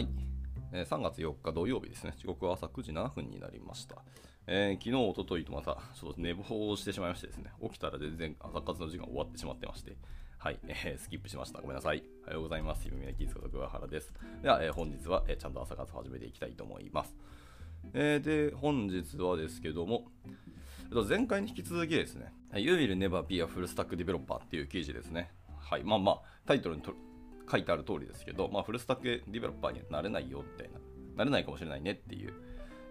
はい、えー3月4日土曜日ですね。時刻は朝9時7分になりました。えー昨日、おとといとまたちょっと寝坊してしまいましてですね、起きたら全然朝活の時間終わってしまってまして、はい、えースキップしました。ごめんなさい。おはようございます。夢見キーズこと桑原です。では、えー本日は、えーちゃんと朝活を始めていきたいと思います。えーで、本日はですけども、えっと前回に引き続きですね、You will never be a full stack developer っていう記事ですね。はい、まあまあ、タイトルにと書いてある通りですけど、まあ、フルスタックディベロッパーにはなれないよみたいな、なれないかもしれないねっていう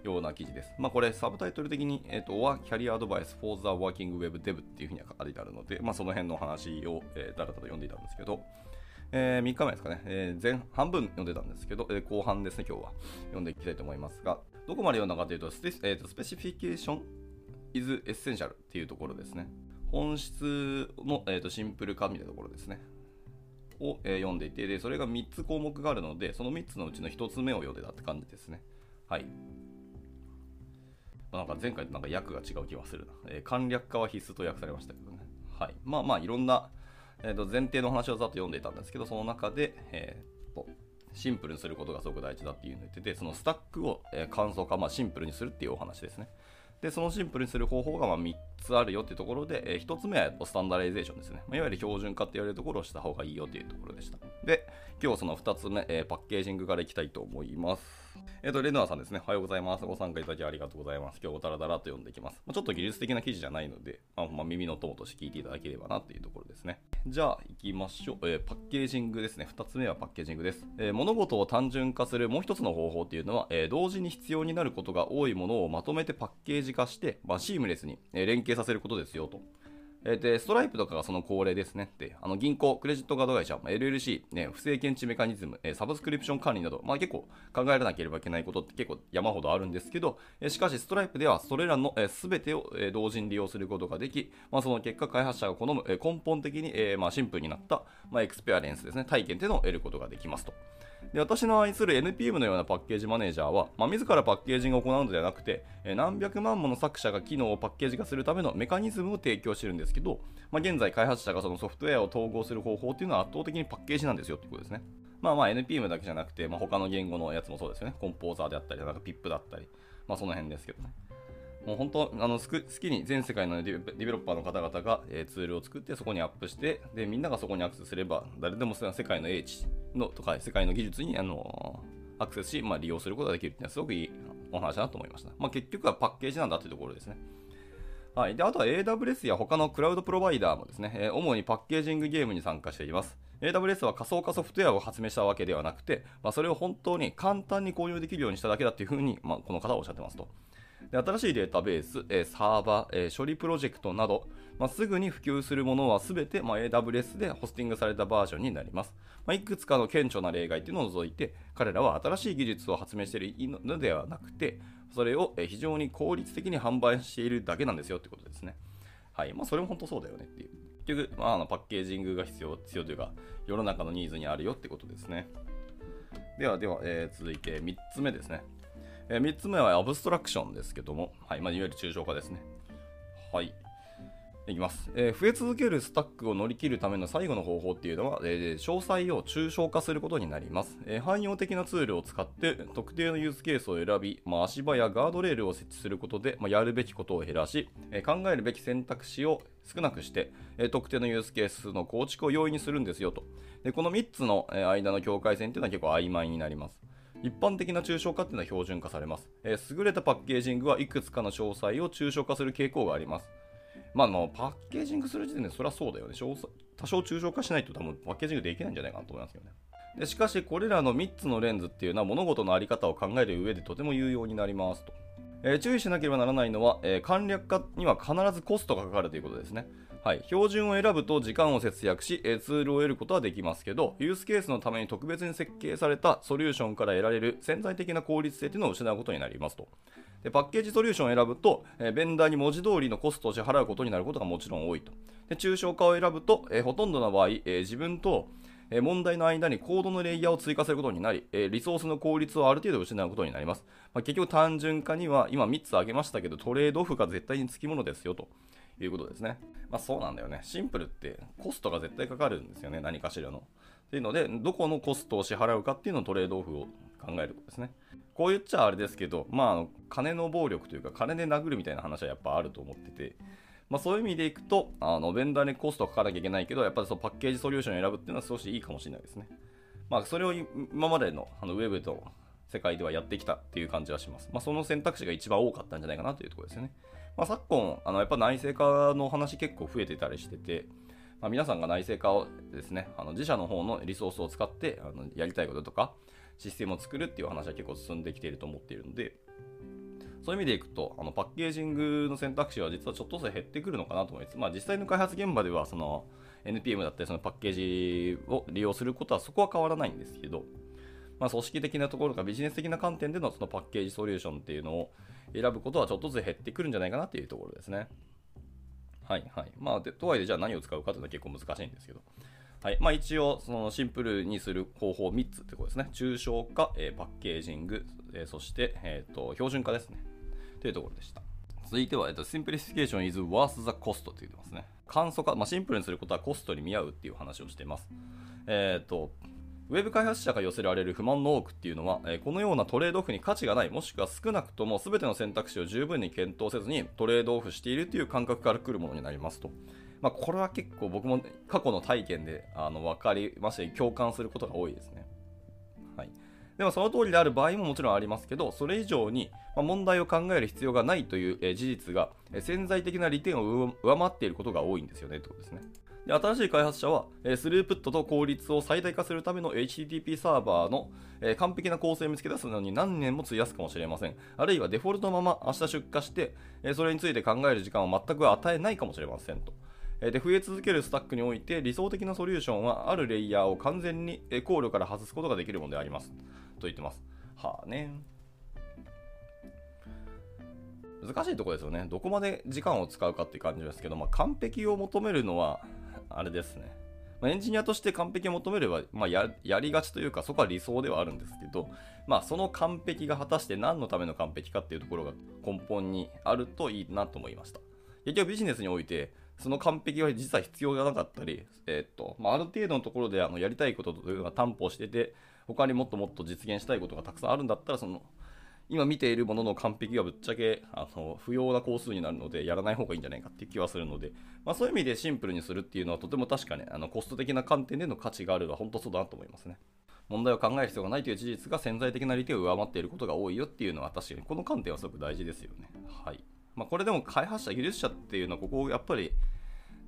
ような記事です。まあ、これ、サブタイトル的に、えっ、と、Or Career Advice for the Working Web Dev っていうふうには書かれてあるので、まあ、その辺の話を、えー、だらだら読んでいたんですけど、え3日前ですかね、えー前半分読んでたんですけど、えー後半ですね、今日は読んでいきたいと思いますが、どこまで読んだかというと、スペ,、えーとスペシフィケーション is essential っていうところですね。本質の、えー、とシンプル化みたいなところですね。を、え読んでいてで、それが3つ項目があるので、その3つのうちの1つ目を読んでたって感じですね。はい。まあなんか前回となんか訳が違う気がするな。えー簡略化は必須と訳されましたけどね。はい。まあまあ、いろんな、えー、と前提の話をざっと読んでいたんですけど、その中で、えーとシンプルにすることがすごく大事だっていうのを言ってて、そのスタックを、えー簡素化、まあ、シンプルにするっていうお話ですね。で、そのシンプルにする方法がま3つあるよっていうところで、え1つ目は standardization ですね。まあ、いわゆる標準化って言われるところをした方がいいよっていうところでした。で、今日その2つ目、えーパッケージングからいきたいと思います。えっ、と、レノアさんですね。おはようございます。ご参加いただきありがとうございます。今日ダラダラと読んでいきます。まあ、ちょっと技術的な記事じゃないので、まあ、まあ耳の友として聞いていただければなっていうところですね。じゃあ、行きましょう。えーパッケージングですね。2つ目はパッケージングです。えー物事を単純化するもう一つの方法っていうのは、え同時に必要になることが多いものをまとめてパッケージ化して、まあ、シームレスに連携させることですよと。えーで、ストライプとかがその恒例ですね。で、あの銀行、クレジットカード会社、LLC、ね、不正検知メカニズム、えーサブスクリプション管理など、まあ結構考えなければいけないことって結構山ほどあるんですけど、えしかしストライプではそれらのえすべてを、え同時に利用することができ、まあその結果開発者が好む、え根本的に、えまあシンプルになった、まあエクスペアレンスですね、体験っていうのを得ることができますと。で私の愛する NPM のようなパッケージマネージャーは、まあ、自らパッケージングを行うのではなくて、え何百万もの作者が機能をパッケージ化するためのメカニズムを提供しているんですですけど、まあ、現在開発者がそのソフトウェアを統合する方法っていうのは圧倒的にパッケージなんですよっていうことですね。まあまあ NPM だけじゃなくて、まあ、他の言語のやつもそうですよね。コンポーザーであったり、なんか PIP だったり、まあその辺ですけどね。もう本当あの好きに全世界のディベロッパーの方々が、えツールを作ってそこにアップしてでみんながそこにアクセスすれば誰でも世界の英知のとか世界の技術にあのアクセスし、まあ、利用することができるっていうのはすごくいいお話だなと思いました、まあ、結局はパッケージなんだというところですねはい、であとは AWS や他のクラウドプロバイダーもですね、えー主にパッケージングゲームに参加しています。AWS は仮想化ソフトウェアを発明したわけではなくて、まあ、それを本当に簡単に購入できるようにしただけだというふうに、まあ、この方はおっしゃってますと。で新しいデータベース、えーサーバー、えー処理プロジェクトなど、まあ、すぐに普及するものはすべて、まあ、AWS でホスティングされたバージョンになります。まあ、いくつかの顕著な例外というのを除いて、彼らは新しい技術を発明しているのではなくて、それを非常に効率的に販売しているだけなんですよってことですね。はい。まあ、それも本当そうだよねっていう。結局、まあ、あのパッケージングが必要、必要というか、世の中のニーズにあるよってことですね。では、では、えー続いて3つ目ですね。え3つ目はアブストラクションですけども、はい。まあ、いわゆる抽象化ですね。はい。いきます、えー増え続けるスタックを乗り切るための最後の方法っていうのは、えー詳細を抽象化することになります、えー汎用的なツールを使って特定のユースケースを選び、まあ、足場やガードレールを設置することで、まあ、やるべきことを減らし、え考えるべき選択肢を少なくして、え特定のユースケースの構築を容易にするんですよと。でこの3つの間の境界線っていうのは結構曖昧になります。一般的な抽象化っていうのは標準化されます、えー優れたパッケージングはいくつかの詳細を抽象化する傾向があります。まあ、もうパッケージングする時点でそれはそうだよね。多少抽象化しないと多分パッケージングできないんじゃないかなと思いますよね。でしかし、これらの3つのレンズっていうのは物事の在り方を考える上でとても有用になりますと。えー注意しなければならないのは、えー簡略化には必ずコストがかかるということですね。はい、標準を選ぶと時間を節約し、えーツールを得ることはできますけど、ユースケースのために特別に設計されたソリューションから得られる潜在的な効率性というのを失うことになりますと。でパッケージソリューションを選ぶと、えベンダーに文字通りのコストを支払うことになることがもちろん多いと。で抽象化を選ぶと、えほとんどの場合、え自分とえ問題の間にコードのレイヤーを追加することになり、えリソースの効率をある程度失うことになります。まあ、結局単純化には今3つ挙げましたけど、トレードオフが絶対につきものですよと。いうことですね。まあそうなんだよね。シンプルってコストが絶対かかるんですよね。何かしらの。っていうので、どこのコストを支払うかっていうのをトレードオフを考えることですね。こう言っちゃあれですけど、まあ、金の暴力というか、金で殴るみたいな話はやっぱあると思ってて、まあ、そういう意味でいくと、あのベンダーにコストをかかなきゃいけないけど、やっぱりそのパッケージソリューションを選ぶっていうのは少しいいかもしれないですね。まあ、それを今までのあのウェブと世界ではやってきたっていう感じはします。まあ、その選択肢が一番多かったんじゃないかなというところですよね。まあ、昨今、あのやっぱ内製化の話結構増えてたりしてて、まあ、皆さんが内製化をですね、あの自社の方のリソースを使ってあのやりたいこととか、システムを作るっていう話は結構進んできていると思っているので、そういう意味でいくと、あのパッケージングの選択肢は実はちょっとずつ減ってくるのかなと思います。まあ、実際の開発現場では、その NPM だったり、そのパッケージを利用することはそこは変わらないんですけど、まあ、組織的なところかビジネス的な観点でのそのパッケージソリューションっていうのを選ぶことはちょっとずつ減ってくるんじゃないかなっていうところですね。はいはい。まあ、でとはいえ、じゃあ何を使うかというのは結構難しいんですけど。はいまあ、一応、そのシンプルにする方法3つってことですね。抽象化、えー、パッケージング、えー、そして、えーと、標準化ですね。というところでした。続いては、えーと、Simplification is worth the cost と言ってますね。簡素化、まあ、シンプルにすることはコストに見合うっていう話をしています。えっ、ー、と、ウェブ開発者が寄せられる不満の多くっていうのは、えー、このようなトレードオフに価値がない、もしくは少なくとも全ての選択肢を十分に検討せずにトレードオフしているという感覚から来るものになりますと。まあ、これは結構僕も過去の体験であの分かりまして共感することが多いですね。はい、でもその通りである場合ももちろんありますけど、それ以上に問題を考える必要がないという事実が潜在的な利点を上回っていることが多いんですよねってことですね。で新しい開発者は、えスループットと効率を最大化するための HTTP サーバーの、え完璧な構成を見つけ出すのに何年も費やすかもしれません。あるいはデフォルトのまま明日出荷して、えそれについて考える時間を全く与えないかもしれませんと。で増え続けるスタックにおいて理想的なソリューションはあるレイヤーを完全に考慮から外すことができるものでありますと言ってます。はあね。難しいところですよね。どこまで時間を使うかって感じですけど、まあ、完璧を求めるのは、あれですね。まあ、エンジニアとして完璧を求めれば、まあや、やりがちというか、そこは理想ではあるんですけど、まあ、その完璧が果たして何のための完璧かっていうところが根本にあるといいなと思いました。結局ビジネスにおいて、その完璧は実は必要がなかったり、えー、っとまあ、ある程度のところであのやりたいことというのが担保してて、他にもっともっと実現したいことがたくさんあるんだったら、その今見ているものの完璧がぶっちゃけあの不要な工数になるので、やらない方がいいんじゃないかっていう気はするので、まあ、そういう意味でシンプルにするっていうのはとても確かにあのコスト的な観点での価値があるのは本当そうだなと思いますね。問題を考える必要がないという事実が潜在的な利点を上回っていることが多いよっていうのは確かにこの観点はすごく大事ですよね。はいまあ、これでも開発者、技術者っていうのはここをやっぱり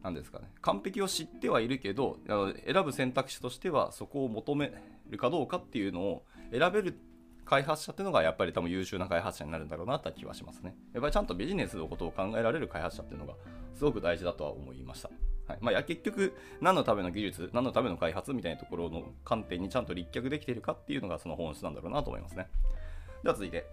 何ですかね、完璧を知ってはいるけど、あの選ぶ選択肢としてはそこを求めるかどうかっていうのを選べる開発者っていうのがやっぱり多分優秀な開発者になるんだろうなって気はしますね。やっぱりちゃんとビジネスのことを考えられる開発者っていうのがすごく大事だとは思いました。はいまあ、結局、何のための技術、何のための開発みたいなところの観点にちゃんと立脚できているかっていうのがその本質なんだろうなと思いますね。では続いて、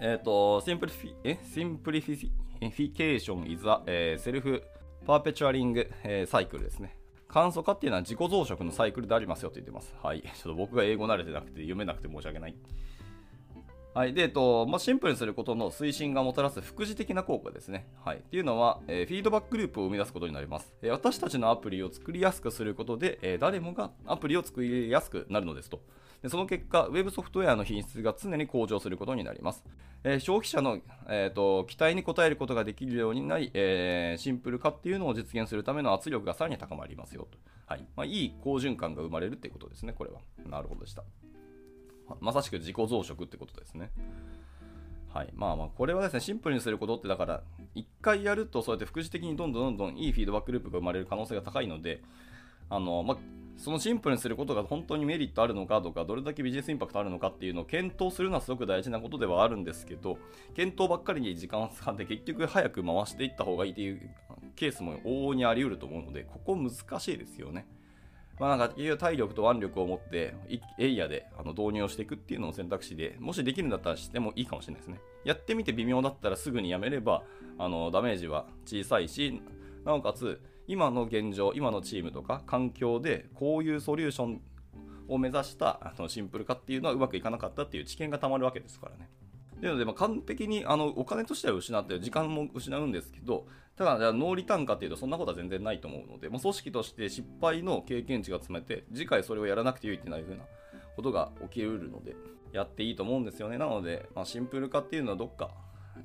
えっ、ー、と、シンプリフィ、え？シンプリフィフィケーション is a、えー、セルフパーペチュアリング、えー、サイクルですね。簡素化っていうのは自己増殖のサイクルでありますよと言ってます。はい。ちょっと僕が英語慣れてなくて読めなくて申し訳ない。はい。で、えっと、まあ、シンプルにすることの推進がもたらす副次的な効果ですね。はい。っていうのは、えー、フィードバックループを生み出すことになります。えー、私たちのアプリを作りやすくすることで、えー、誰もがアプリを作りやすくなるのですと。でその結果、ウェブソフトウェアの品質が常に向上することになります。えー、消費者の、えーと、期待に応えることができるようになり、えー、シンプル化っていうのを実現するための圧力がさらに高まりますよと。はいまあ、いい好循環が生まれるっていうことですね、これは。なるほどでした。まさしく自己増殖ってことですね。はい。まあまあ、これはですね、シンプルにすることって、だから、一回やると、そうやって副次的にどんどんどんどんいいフィードバックループが生まれる可能性が高いので、あの、まあ、そのシンプルにすることが本当にメリットあるのかとか、どれだけビジネスインパクトあるのかっていうのを検討するのはすごく大事なことではあるんですけど、検討ばっかりに時間を使って結局早く回していった方がいいっていうケースも往々にあり得ると思うので、ここ難しいですよね。まあ、なんか体力と腕力を持ってエイヤであの導入をしていくっていうのを選択肢でもしできるんだったらしてもいいかもしれないですね。やってみて微妙だったらすぐにやめればあのダメージは小さいしなおかつ今の現状今のチームとか環境でこういうソリューションを目指したあのシンプル化っていうのはうまくいかなかったっていう知見がたまるわけですからね。なので、まあ、完璧にあのお金としては失って時間も失うんですけど、ただ、じゃあノーリターンかっていうと、そんなことは全然ないと思うので、まあ、組織として失敗の経験値が詰めて、次回それをやらなくていいっていうふうなことが起きうるので、やっていいと思うんですよね。なので、まあ、シンプル化っていうのはどっか、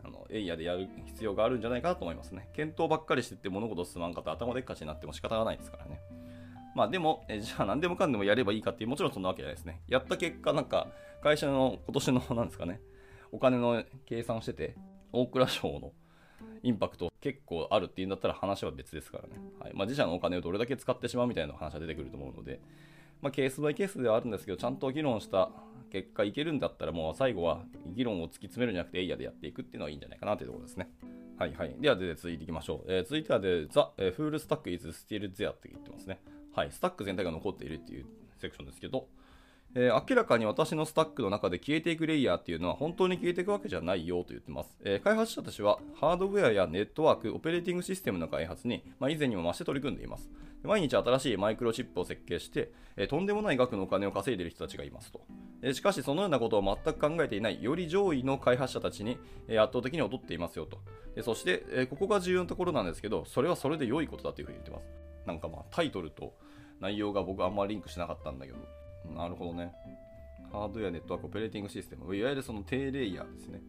あのエイヤでやる必要があるんじゃないかなと思いますね。検討ばっかりしてて物事進まんかった頭でっかちになっても仕方がないですからね。まあでも、えじゃあ何でもかんでもやればいいかっていう、もちろんそんなわけじゃないですね。やった結果、なんか、会社の今年の、なんですかね、お金の計算をしてて、大蔵省のインパクト結構あるっていうんだったら話は別ですからね。はいまあ、自社のお金をどれだけ使ってしまうみたいな話が出てくると思うので、まあ、ケースバイケースではあるんですけど、ちゃんと議論した結果いけるんだったら、もう最後は議論を突き詰めるんじゃなくて、エイヤでやっていくっていうのはいいんじゃないかなというところですね。はいはい。では、で続いていきましょう。えー、続いてはで、ザ・フールスタック is still there って言ってますね。はい、スタック全体が残っているっていうセクションですけど、えー、明らかに私のスタックの中で消えていくレイヤーっていうのは本当に消えていくわけじゃないよと言ってます。えー、開発者たちはハードウェアやネットワーク、オペレーティングシステムの開発に、まあ、以前にも増して取り組んでいます。毎日新しいマイクロチップを設計して、えー、とんでもない額のお金を稼いでいる人たちがいますと。えしかし、そのようなことを全く考えていない、より上位の開発者たちに、え圧倒的に劣っていますよと。でそして、えここが重要なところなんですけど、それはそれで良いことだというふうに言ってます。なんかまあタイトルと内容が僕あんまりリンクしなかったんだけど、なるほどね。ハードウェア、ネットワーク、オペレーティングシステム、いわゆるその低レイヤーですね。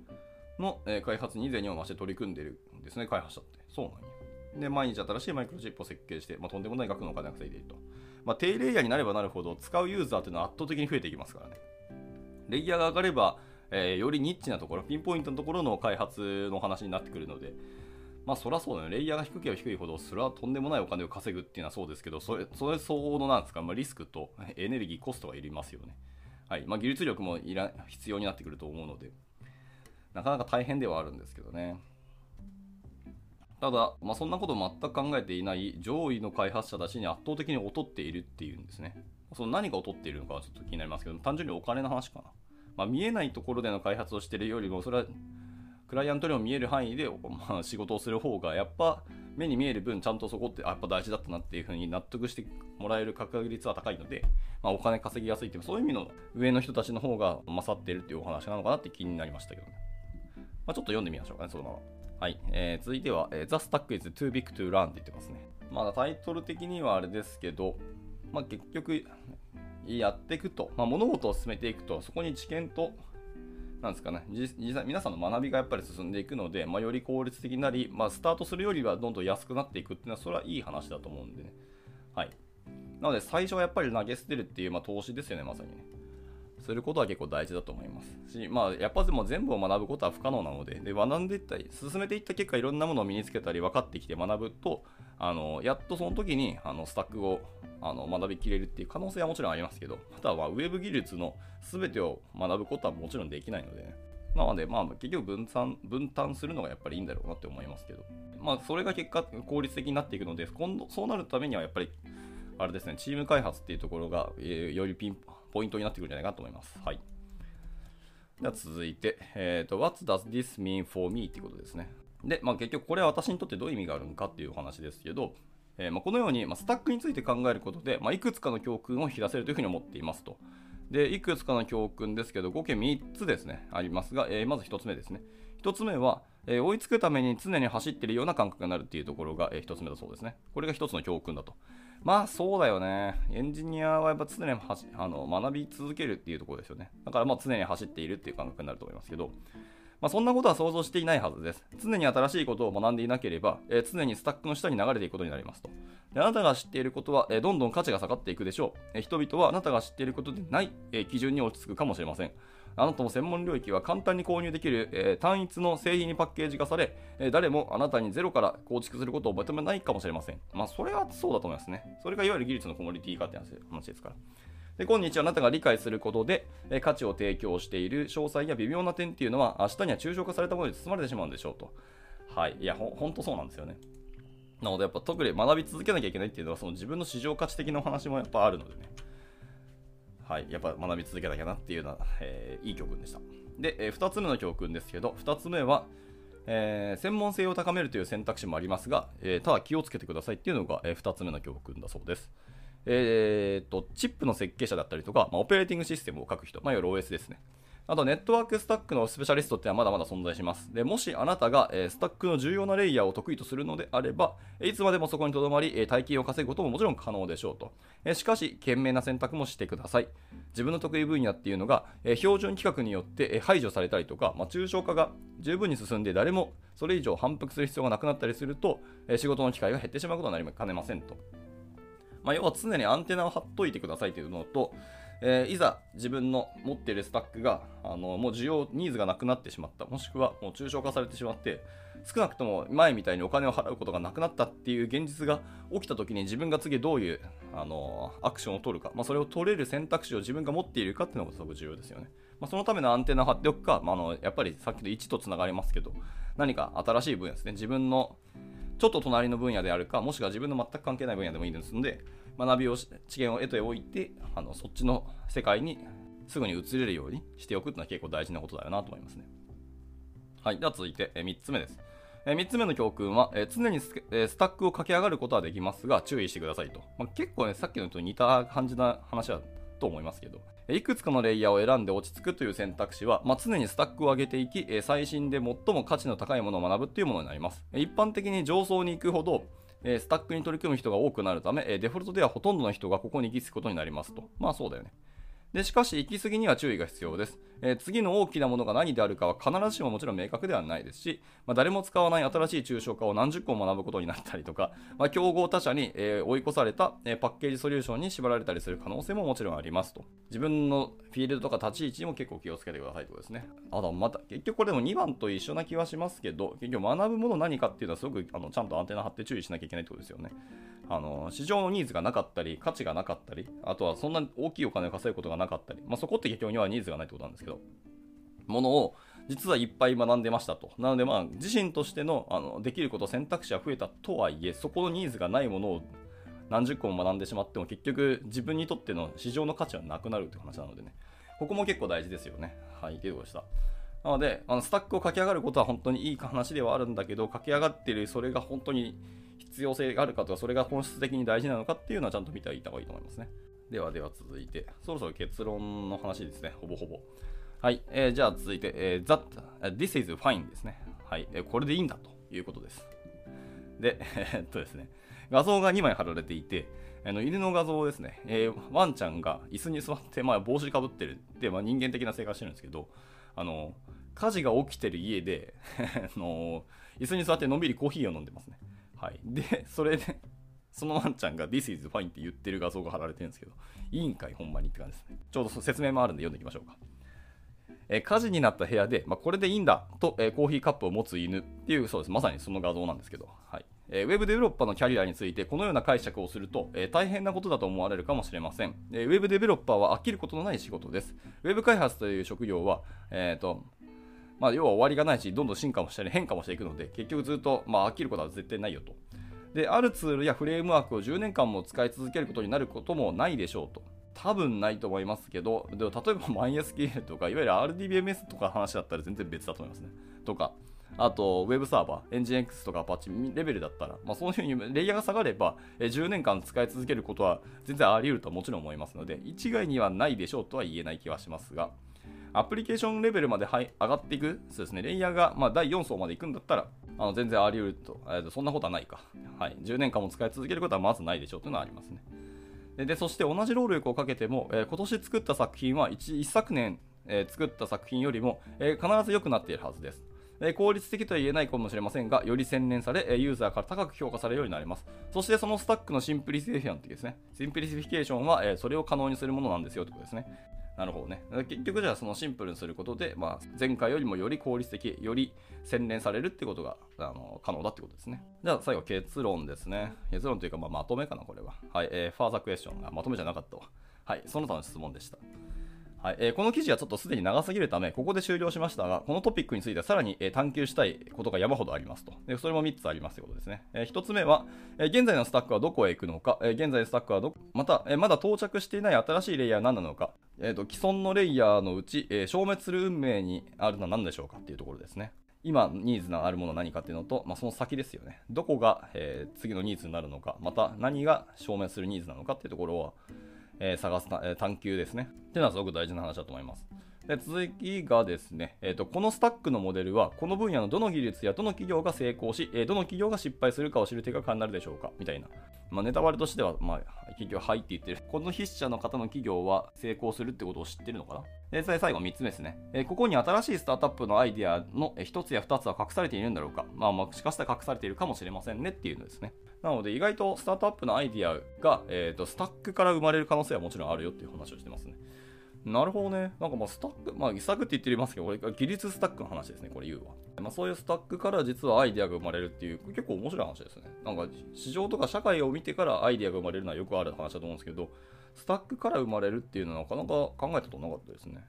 の、えー、開発に以前にも増して取り組んでるんですね、開発者って。そうなんや。で、毎日新しいマイクロチップを設計して、まあ、とんでもない額のお金を稼いでいると。まあ、低レイヤーになればなるほど、使うユーザーというのは圧倒的に増えていきますからね。レイヤーが上がれば、えー、よりニッチなところ、ピンポイントのところの開発の話になってくるので、まあそりゃそうだよね。レイヤーが低ければ低いほど、それはとんでもないお金を稼ぐっていうのはそうですけど、それ、それ相応のなんですか、まあ、リスクとエネルギー、コストがいりますよね。はい。まあ技術力もいら必要になってくると思うので、なかなか大変ではあるんですけどね。ただ、まあ、そんなことを全く考えていない上位の開発者たちに圧倒的に劣っているっていうんですね。その何が劣っているのかはちょっと気になりますけど、単純にお金の話かな。まあ、見えないところでの開発をしているよりも、それはクライアントにも見える範囲で、まあ、仕事をする方がやっぱ目に見える分ちゃんとそこってやっぱ大事だったなっていうふうに納得してもらえる確率は高いので、まあ、お金稼ぎやすいっていうそういう意味の上の人たちの方が勝っているっていうお話なのかなって気になりましたけどね。まあ、ちょっと読んでみましょうかね、そのまま。はい。えー、続いては、えー、The Stack is too big to learn って言ってますね。まだタイトル的にはあれですけど、まあ、結局、やっていくと、まあ、物事を進めていくと、そこに知見となんですかね、実際皆さんの学びがやっぱり進んでいくので、まあ、より効率的になり、まあ、スタートするよりはどんどん安くなっていくっていうのは、それはいい話だと思うんでね。はい。なので、最初はやっぱり投げ捨てるっていう、まあ、投資ですよね、まさにね。することは結構大事だと思います。し、まあ、やっぱでも全部を学ぶことは不可能なので、で学んでいったり、進めていった結果、いろんなものを身につけたり、分かってきて学ぶと、あのやっとその時にあのスタックをあの学びきれるっていう可能性はもちろんありますけど、またはウェブ技術の全てを学ぶことはもちろんできないので、ね、なので、まあ、結局分散、分担するのがやっぱりいいんだろうなって思いますけど、まあ、それが結果、効率的になっていくので、今度、そうなるためにはやっぱり、あれですね、チーム開発っていうところが、えー、よりピンポイントになってくるんじゃないかと思います。はい。では続いて、えっ、ー、と、What does this mean for me? っていうことですね。で、まあ、結局これは私にとってどういう意味があるのかっていうお話ですけど、えー、まあ、このように、まあ、スタックについて考えることで、まあ、いくつかの教訓を引き出せるというふうに思っていますと。で、いくつかの教訓ですけど、合計3つですね、ありますが、えー、まず1つ目ですね。1つ目は、えー、追いつくために常に走っているような感覚になるっていうところが、えー、1つ目だそうですね。これが1つの教訓だと。まあそうだよね。エンジニアはやっぱ常にあの学び続けるっていうところですよね。だからまあ常に走っているっていう感覚になると思いますけど、まあ、そんなことは想像していないはずです。常に新しいことを学んでいなければ、えー、常にスタックの下に流れていくことになりますと。であなたが知っていることは、えー、どんどん価値が下がっていくでしょう。えー、人々はあなたが知っていることでない、え基準に落ち着くかもしれません。あなたの専門領域は簡単に購入できる、え単一の製品にパッケージ化され、え誰もあなたにゼロから構築することを求めないかもしれません。まあ、それはそうだと思いますね。それがいわゆる技術のコモディティ化って話ですから。で今日あなたが理解することで、え価値を提供している詳細や微妙な点っていうのは明日には抽象化されたものに包まれてしまうんでしょうと。はい。いや、ほほんとそうなんですよね。なのでやっぱ特に学び続けなきゃいけないっていうのはその自分の市場価値的なお話もやっぱあるのでね。はい。やっぱ学び続けなきゃなっていうような、えー、いい教訓でした。で、えー、2つ目の教訓ですけど、2つ目は、えー、専門性を高めるという選択肢もありますが、えー、ただ気をつけてくださいっていうのが、えー、2つ目の教訓だそうです。えーと、チップの設計者だったりとか、まあ、オペレーティングシステムを書く人、まあ、いわゆる OS ですね。あと、ネットワークスタックのスペシャリストってのはまだまだ存在します。で、もしあなたが、えー、スタックの重要なレイヤーを得意とするのであれば、いつまでもそこに留まり、えー、大金を稼ぐことももちろん可能でしょうと。えー、しかし、賢明な選択もしてください。自分の得意分野っていうのが、えー、標準規格によって、え、排除されたりとか、まあ、抽象化が十分に進んで誰もそれ以上反復する必要がなくなったりすると、えー、仕事の機会が減ってしまうことになりかねませんと。まあ、要は常にアンテナを張っといてくださいというのと、えー、いざ自分の持っているスタックがあのもう需要、ニーズがなくなってしまった、もしくはもう抽象化されてしまって、少なくとも前みたいにお金を払うことがなくなったっていう現実が起きた時に自分が次どういうあのアクションを取るか、まあ、それを取れる選択肢を自分が持っているかっていうのがすごく重要ですよね。まあ、そのためのアンテナを張っておくか、まあ、あのやっぱりさっきと1とつながりますけど、何か新しい分野ですね、自分のちょっと隣の分野であるか、もしくは自分の全く関係ない分野でもいいですので、学びを、知見を得ておいて、あのそっちの世界にすぐに移れるようにしておくっていうのは結構大事なことだよなと思いますね。はい。では続いて、え3つ目です。え3つ目の教訓は、え常にス,、えスタックを駆け上がることはできますが、注意してくださいと。まあ、結構ね、さっきのと似た感じな話だと思いますけど、いくつかのレイヤーを選んで落ち着くという選択肢は、まあ、常にスタックを上げていき、最新で最も価値の高いものを学ぶというものになります。一般的に上層に行くほど、スタックに取り組む人が多くなるため、デフォルトではほとんどの人がここに行き着くことになりますと。まあそうだよね。でしかし、行き過ぎには注意が必要です。えー、次の大きなものが何であるかは必ずしももちろん明確ではないですし、まあ、誰も使わない新しい抽象化を何十個も学ぶことになったりとか、まあ、競合他社に、えー、追い越された、え、パッケージソリューションに縛られたりする可能性ももちろんありますと。自分のフィールドとか立ち位置にも結構気をつけてくださいということですね。あとまた、結局これでも2番と一緒な気はしますけど、結局学ぶもの何かっていうのはすごくあのちゃんとアンテナ張って注意しなきゃいけないってことですよね。あの市場のニーズがなかったり、価値がなかったり、あとはそんなに大きいお金を稼ぐことがなかったり、まあ、そこって結局にはニーズがないってことなんですけど、ものを実はいっぱい学んでましたと。なので、まあ、自身としてのあのできること、選択肢は増えたとはいえ、そこのニーズがないものを何十個も学んでしまっても、結局自分にとっての市場の価値はなくなるという話なのでね、ここも結構大事ですよね。はい、ということでした。なので、あのスタックを駆け上がることは本当にいい話ではあるんだけど、駆け上がってるそれが本当に必要性があるかとか、それが本質的に大事なのかっていうのはちゃんと見ておいた方がいいと思いますね。ではでは続いて、そろそろ結論の話ですね、ほぼほぼ。はい、えー、じゃあ続いて、えー、that, this is fine ですね。はい、えー、これでいいんだということです。で、えー、っとですね、画像が2枚貼られていて、あの犬の画像ですね、えー、ワンちゃんが椅子に座って、まあ、帽子かぶってるで、まあ、人間的な生活してるんですけど、あの火事が起きてる家で あの椅子に座ってのんびりコーヒーを飲んでますね。はい。で、それでそのワンちゃんが This is fine って言ってる画像が貼られてるんですけど、いいんかい、ほんまにって感じですね。ちょうど説明もあるんで読んでいきましょうか。え火事になった部屋で、まあ、これでいいんだと、えコーヒーカップを持つ犬っていう、そうです。まさにその画像なんですけど、はい。えウェブデベロッパーのキャリアについてこのような解釈をすると、え大変なことだと思われるかもしれません、えウェブデベロッパーは飽きることのない仕事です。ウェブ開発という職業は、え、ー、と、まあ、要は終わりがないし、どんどん進化もしたり変化もしていくので、結局ずっと、まあ、飽きることは絶対ないよと。で、あるツールやフレームワークを10年間も使い続けることになることもないでしょうと。多分ないと思いますけど、でも例えば MySQL とか、いわゆる RDBMS とか話だったら全然別だと思いますね。とか、あと、ウェブサーバー、NGX とか Apache レベルだったら、まあ、そういうふうにレイヤーが下がれば、10年間使い続けることは全然あり得るとはもちろん思いますので、一概にはないでしょうとは言えない気はしますが、アプリケーションレベルまで、上がっていく、そうですね、レイヤーが、ま、第4層まで行くんだったら、あの全然あり得ると、えー、そんなことはないか。はい。10年間も使い続けることはまずないでしょうというのはありますね。でそして同じ労力をかけても、えー、今年作った作品は 1, 1昨年、えー、作った作品よりも、えー、必ず良くなっているはずです。え効率的とは言えないかもしれませんが、より洗練され、えユーザーから高く評価されるようになります。そしてそのスタックの simplification ですね。 simplification は、えそれを可能にするものなんですよということですね。なるほどね。結局じゃあそのシンプルにすることで、まあ、前回よりもより効率的、より洗練されるってことがあの可能だってことですね。じゃあ最後結論ですね。結論というか、まあ、まとめかな、これは。はい、えー、ファーザークエスチョン。あ、まとめじゃなかったわ。はい、その他の質問でした。はいえー、この記事はちょっとすでに長すぎるため、ここで終了しましたが、このトピックについてはさらに、えー、探求したいことが山ほどありますと。でそれも3つありますということですね。えー、1つ目は、え、現在のスタックはどこへ行くのか、え、現在のスタックはどまた、え、まだ到着していない新しいレイヤーは何なのか、えーと、既存のレイヤーのうち、えー、消滅する運命にあるのは何でしょうかっていうところですね。今ニーズのあるものは何かっていうのと、まあ、その先ですよね。どこが、えー、次のニーズになるのか、また何が消滅するニーズなのかっていうところを、えー、探す、えー、探求ですね。っていうのはすごく大事な話だと思います。で続きがですね、えーと、このスタックのモデルは、この分野のどの技術やどの企業が成功し、えー、どの企業が失敗するかを知る手がかになるでしょうかみたいな。まあ、ネタバレとしては、まあ、企業はいって言ってる。この筆者の方の企業は成功するってことを知ってるのかな？で、最後3つ目ですね、え、ここに新しいスタートアップのアイディアの1つや2つは隠されているんだろうか？まあ、もしかしたら隠されているかもしれませんねっていうのですね。なので、意外とスタートアップのアイディアが、えー、とスタックから生まれる可能性はもちろんあるよっていう話をしてますね。なるほどね。なんかまあスタック、まあスタックって言ってますけど、これ技術スタックの話ですね、これ言うわ。まあそういうスタックから実はアイデアが生まれるっていう、結構面白い話ですね。なんか市場とか社会を見てからアイデアが生まれるのはよくある話だと思うんですけど、スタックから生まれるっていうのはなかなか考えたことなかったですね。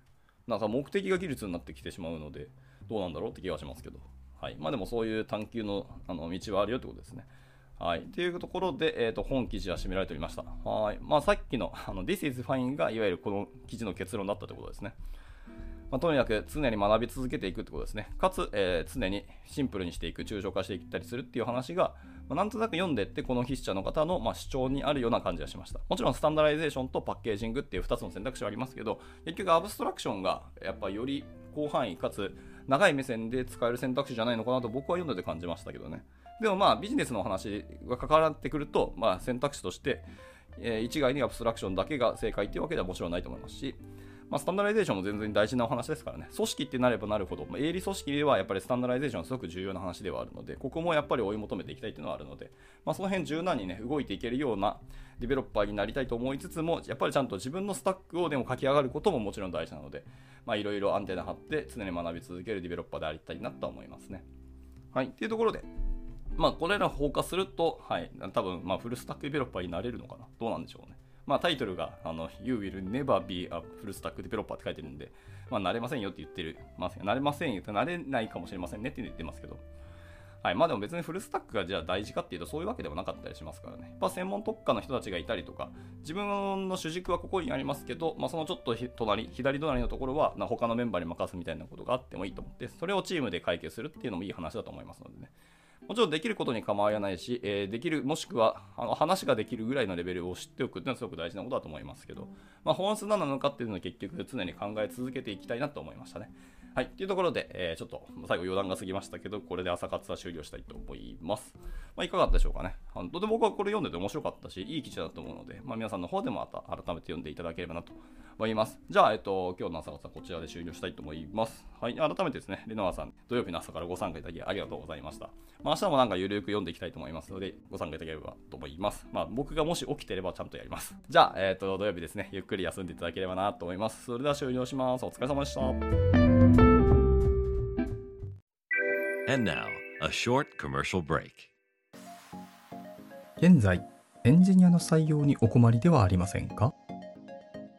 なんか目的が技術になってきてしまうので、どうなんだろうって気がしますけど。はい。まあでもそういう探求のあの道はあるよってことですね。はい。というところで、えっ、ー、と、本記事は締められておりました。はい。まあ、さっきの、あの、This is fine が、いわゆるこの記事の結論だったということですね。まあ、とにかく常に学び続けていくってことですね。かつ、えー、常にシンプルにしていく、抽象化していったりするっていう話が、まあ、なんとなく読んでって、この筆者の方の、まあ、主張にあるような感じがしました。もちろん、 standardization とパッケージングっていう2つの選択肢はありますけど、結局、 abstraction が、やっぱより広範囲かつ、長い目線で使える選択肢じゃないのかなと僕は読んでて感じましたけどね。でもまあビジネスの話が関わってくると、まあ、選択肢として、えー、一概に abstraction だけが正解っていうわけではもちろんないと思いますし、まあ、 standardization も全然大事なお話ですからね。組織ってなればなるほど、まあ、営利組織ではやっぱり standardization すごく重要な話ではあるので、ここもやっぱり追い求めていきたいっていうのはあるので、まあ、その辺柔軟にね、動いていけるようなディベロッパーになりたいと思いつつも、やっぱりちゃんと自分のスタックをでも書き上がることももちろん大事なので、まあ、いろいろアンテナ張って常に学び続けるディベロッパーでありたいなと思いますね。はい。っていうところで、まあ、これらフォーカスすると、はい、多分、まあ、フルスタックデベロッパーになれるのかなどうなんでしょうね。まあ、タイトルが、あの、You will never be a full stack developer って書いてるんで、まあ、なれませんよって言ってる、まあ、なれませんよってなれないかもしれませんねって言ってますけど、はい。まあでも別にフルスタックがじゃあ大事かっていうとそういうわけでもなかったりしますからね。やっぱ専門特化の人たちがいたりとか、自分の主軸はここにありますけど、まあそのちょっと隣、左隣のところは他のメンバーに任すみたいなことがあってもいいと思って、それをチームで解決するっていうのもいい話だと思いますのでね。もちろんできることに構わないし、えー、できる、もしくはあの話ができるぐらいのレベルを知っておくっていうのはすごく大事なことだと思いますけど、まあ、本質何なのかっていうのは結局常に考え続けていきたいなと思いましたね。はい。というところで、えー、ちょっと最後余談が過ぎましたけど、これで朝活は終了したいと思います。まあ、いかがだったでしょうかね。あのとても僕はこれ読んでて面白かったし、いい記事だと思うので、まあ、皆さんの方でもまた改めて読んでいただければなと思います。じゃあ、えっと、今日の朝活はこちらで終了したいと思います。はい。改めてですね、レノアさん、土曜日の朝からご参加いただきありがとうございました。まあ、明日もなんかゆるく読んでいきたいと思いますので、ご参加いただければと思います。まあ、僕がもし起きてればちゃんとやります。じゃあ、えっと、土曜日ですね、ゆっくり休んでいただければなと思います。それでは終了します。お疲れ様でした。And now, a short commercial break. 現在、エンジニアの採用にお困りではありませんか？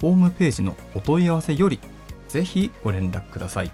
ホームページのお問い合わせより、ぜひご連絡ください。